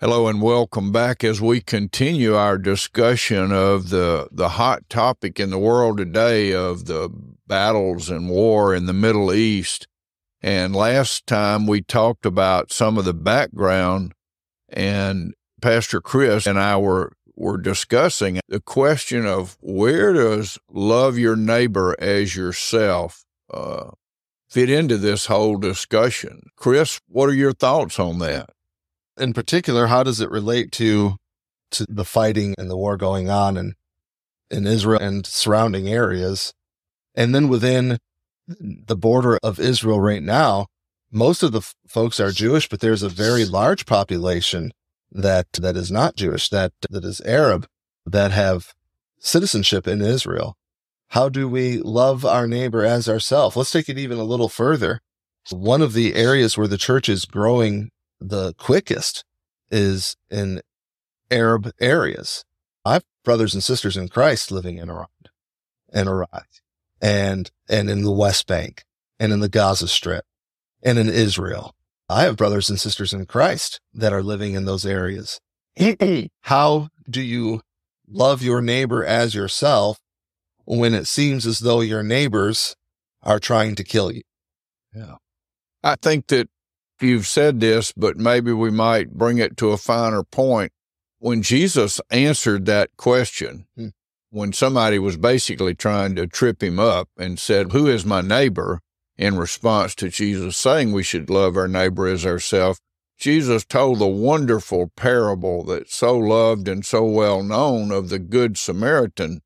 Hello and welcome back as we continue our discussion of the, the hot topic in the world today of the battles and war in the Middle East. And last time we talked about some of the background and Pastor Chris and I were, were discussing the question of where does love your neighbor as yourself uh, fit into this whole discussion? Chris, what are your thoughts on that? In particular, how does it relate to to the fighting and the war going on in in Israel and surrounding areas? And then within the border of Israel right now, most of the f- folks are Jewish, but there's a very large population that that is not Jewish, that that is Arab, that have citizenship in Israel. How do we love our neighbor as ourselves? Let's take it even a little further. One of the areas where the church is growing the quickest is in Arab areas. I have brothers and sisters in Christ living in Iran and Iraq and, and in the West Bank and in the Gaza Strip and in Israel. I have brothers and sisters in Christ that are living in those areas. How do you love your neighbor as yourself when it seems as though your neighbors are trying to kill you? Yeah. I think that you've said this, but maybe we might bring it to a finer point. When Jesus answered that question, hmm. when somebody was basically trying to trip him up and said, Who is my neighbor? in response to Jesus saying we should love our neighbor as ourselves, Jesus told the wonderful parable that's so loved and so well known of the Good Samaritan.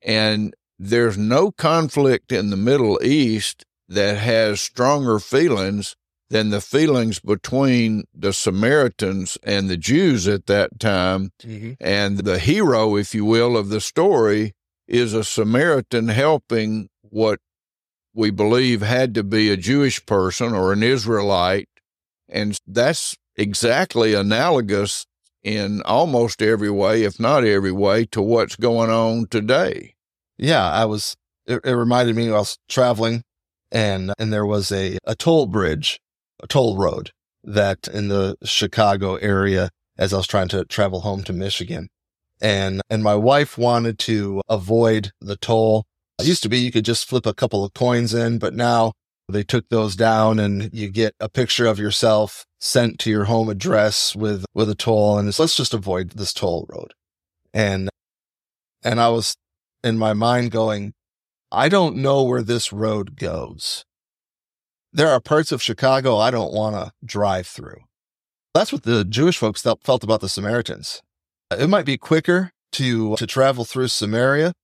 And there's no conflict in the Middle East that has stronger feelings than the feelings between the Samaritans and the Jews at that time. Mm-hmm. And the hero, if you will, of the story is a Samaritan helping what we believe had to be a Jewish person or an Israelite. And that's exactly analogous in almost every way, if not every way, to what's going on today. Yeah, I was, it, it reminded me I was traveling and, and there was a, a toll bridge toll road that in the Chicago area as I was trying to travel home to Michigan. And, and my wife wanted to avoid the toll. It used to be you could just flip a couple of coins in, but now they took those down and you get a picture of yourself sent to your home address with, with a toll. And it's, let's just avoid this toll road. And, and I was in my mind going, I don't know where this road goes there are parts of Chicago I don't want to drive through. That's what the Jewish folks felt about the Samaritans. It might be quicker to, to travel through Samaria,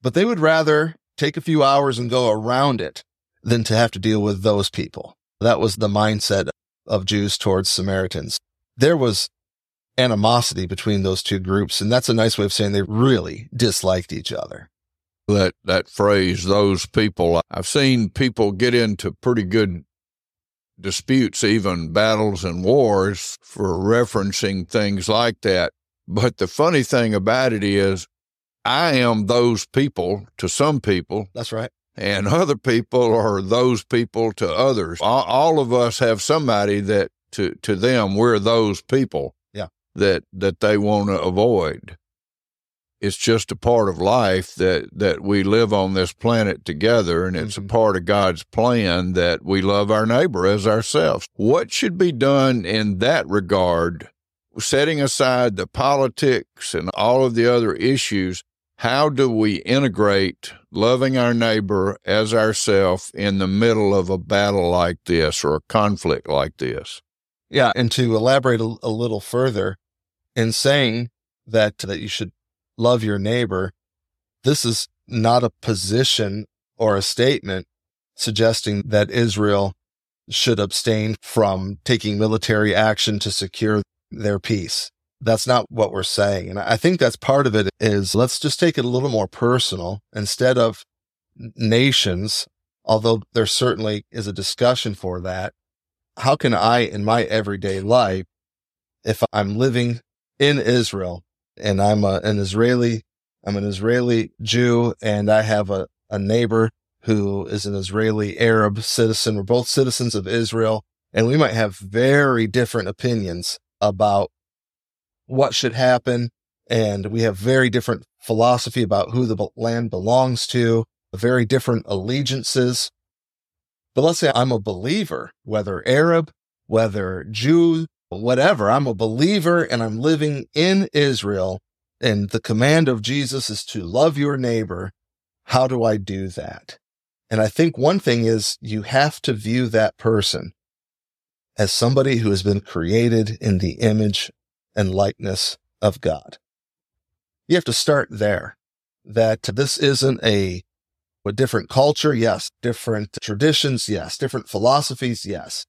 but they would rather take a few hours and go around it than to have to deal with those people. That was the mindset of Jews towards Samaritans. There was animosity between those two groups, and that's a nice way of saying they really disliked each other that that phrase those people. I've seen people get into pretty good disputes even battles and wars for referencing things like that. But the funny thing about it is i am those people to some people. That's right. And other people are those people to others. All, all of us have somebody that to to them we're those people yeah. that that they want to avoid it's just a part of life that that we live on this planet together and it's mm-hmm. a part of God's plan that we love our neighbor as ourselves. What should be done in that regard, setting aside the politics and all of the other issues? How do we integrate loving our neighbor as ourselves in the middle of a battle like this or a conflict like this? Yeah, and to elaborate a, a little further in saying that that you should love your neighbor, this is not a position or a statement suggesting that Israel should abstain from taking military action to secure their peace. That's not what we're saying. And I think that's part of it is let's just take it a little more personal instead of nations, although there certainly is a discussion for that. How can I in my everyday life, if I'm living in Israel, and I'm a, an Israeli. I'm an Israeli Jew, and I have a, a neighbor who is an Israeli Arab citizen. We're both citizens of Israel, and we might have very different opinions about what should happen. And we have very different philosophy about who the land belongs to, very different allegiances. But let's say I'm a believer, whether Arab, whether Jew, whatever. I'm a believer and I'm living in Israel. And the command of Jesus is to love your neighbor. How do I do that? And I think one thing is you have to view that person as somebody who has been created in the image and likeness of God. You have to start there that this isn't a, a different culture. Yes. Different traditions. Yes. Different philosophies. Yes.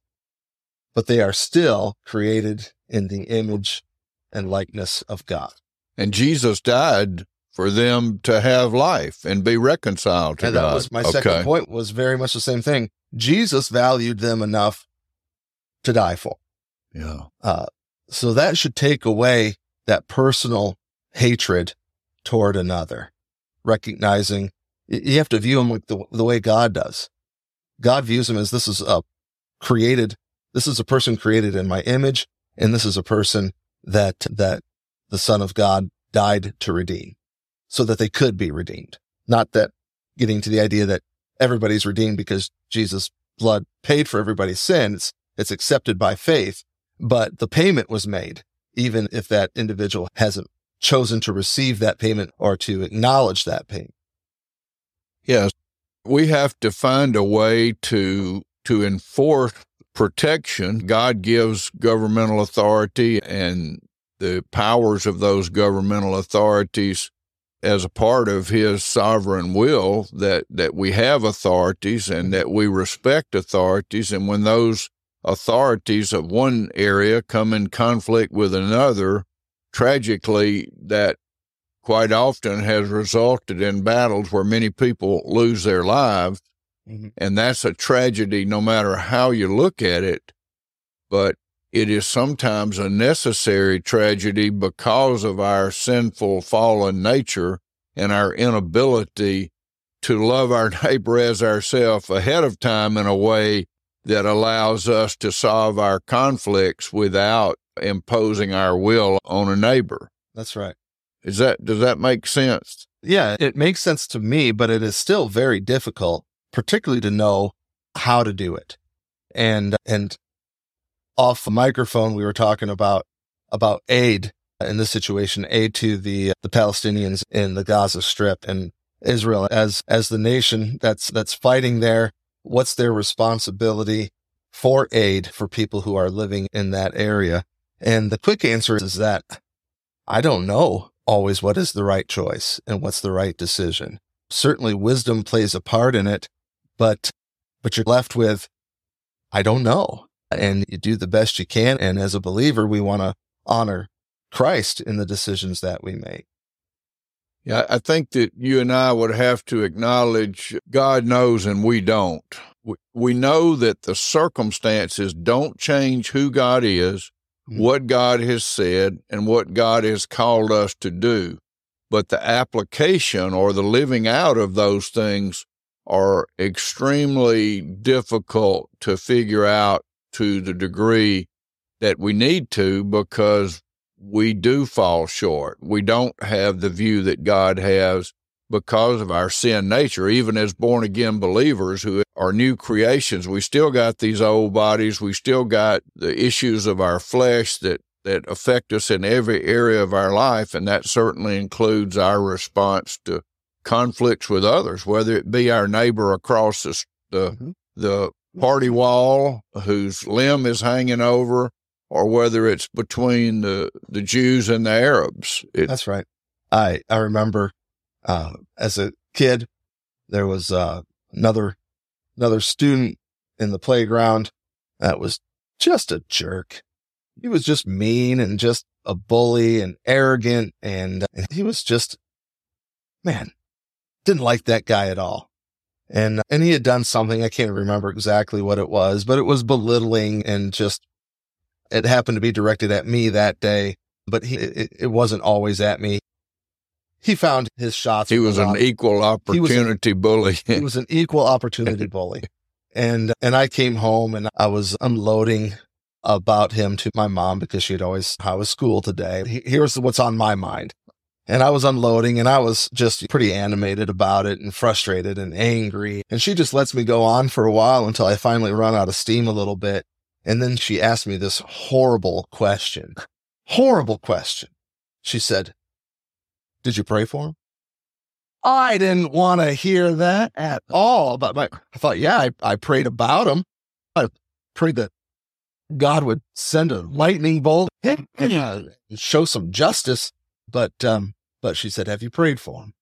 But they are still created in the image and likeness of God. And Jesus died for them to have life and be reconciled to and God. That was my okay. second point was very much the same thing. Jesus valued them enough to die for. Yeah. Uh, so that should take away that personal hatred toward another, recognizing you have to view them like the, the way God does. God views them as this is a created, this is a person created in my image, and this is a person that, that the son of God died to redeem so that they could be redeemed. Not that getting to the idea that everybody's redeemed because Jesus' blood paid for everybody's sins. It's accepted by faith, but the payment was made, even if that individual hasn't chosen to receive that payment or to acknowledge that payment. Yes. We have to find a way to, to enforce protection. God gives governmental authority and the powers of those governmental authorities as a part of his sovereign will that, that we have authorities and that we respect authorities. And when those authorities of one area come in conflict with another, tragically, that quite often has resulted in battles where many people lose their lives. Mm-hmm. And that's a tragedy no matter how you look at it. But it is sometimes a necessary tragedy because of our sinful fallen nature and our inability to love our neighbor as ourselves ahead of time in a way that allows us to solve our conflicts without imposing our will on a neighbor. That's right. Is that does that make sense? Yeah, it makes sense to me, but it is still very difficult, particularly to know how to do it. And and off the microphone we were talking about about aid uh, in this situation, aid to the uh, the Palestinians in the Gaza Strip and Israel as as the nation that's that's fighting there what's their responsibility for aid for people who are living in that area? And the quick answer is that I don't know always what is the right choice and what's the right decision. Certainly wisdom plays a part in it, but, but you're left with, I don't know. And you do the best you can. And as a believer, we want to honor Christ in the decisions that we make. Yeah, I think that you and I would have to acknowledge God knows and we don't. We know that the circumstances don't change who God is, mm-hmm. what God has said, and what God has called us to do. But the application or the living out of those things are extremely difficult to figure out to the degree that we need to because we do fall short. We don't have the view that God has because of our sin nature. Even as born again believers who are new creations, we still got these old bodies. We still got the issues of our flesh that, that affect us in every area of our life. And that certainly includes our response to conflicts with others, whether it be our neighbor across the, the, mm-hmm. the party wall whose limb is hanging over or whether it's between the, the Jews and the Arabs. It, That's right. I, I remember, uh, as a kid, there was, uh, another, another student in the playground that was just a jerk. He was just mean and just a bully and arrogant. And he was just, man, didn't like that guy at all. And, uh, and he had done something. I can't remember exactly what it was, but it was belittling and just it happened to be directed at me that day, but he, it, it wasn't always at me. He found his shots. He was an equal opportunity he bully. he was an equal opportunity bully. And, and I came home and I was unloading about him to my mom because she had always, how was school today? Here's what's on my mind. And I was unloading and I was just pretty animated about it and frustrated and angry. And she just lets me go on for a while until I finally run out of steam a little bit. And then she asked me this horrible question. Horrible question. She said, Did you pray for him? I didn't want to hear that at all. But my, I thought, yeah, I, I prayed about him. I prayed that God would send a lightning bolt and show some justice. But, um, but she said, have you prayed for him?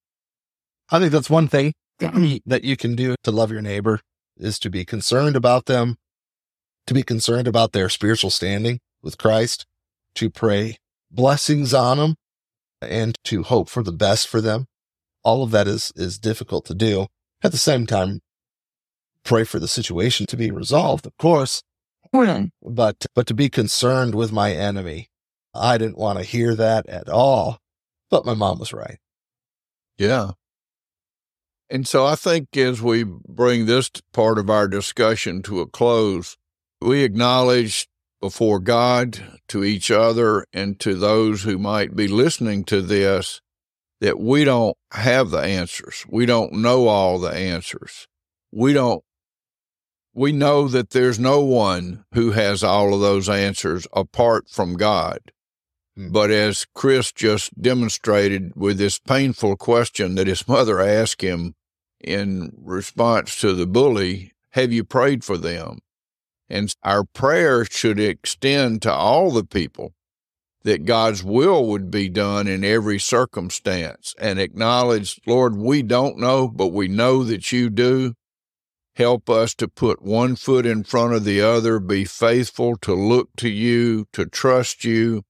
I think that's one thing that you can do to love your neighbor is to be concerned about them, to be concerned about their spiritual standing with Christ, to pray blessings on them and to hope for the best for them. All of that is, is difficult to do. At the same time, pray for the situation to be resolved, of course. But, but to be concerned with my enemy, I didn't want to hear that at all. But my mom was right. Yeah. And so I think as we bring this part of our discussion to a close, we acknowledge before God, to each other, and to those who might be listening to this that we don't have the answers. We don't know all the answers. We don't, we know that there's no one who has all of those answers apart from God. But as Chris just demonstrated with this painful question that his mother asked him in response to the bully, have you prayed for them? And our prayer should extend to all the people that God's will would be done in every circumstance and acknowledge, Lord, we don't know, but we know that you do. Help us to put one foot in front of the other, be faithful to look to you, to trust you,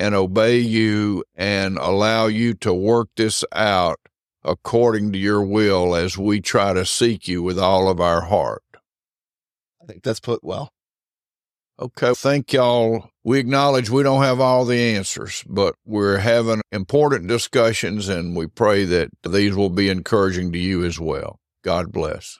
and obey you, and allow you to work this out according to your will as we try to seek you with all of our heart I think that's put well. Okay. Thank y'all. We acknowledge we don't have all the answers, but we're having important discussions and we pray that these will be encouraging to you as well. God bless.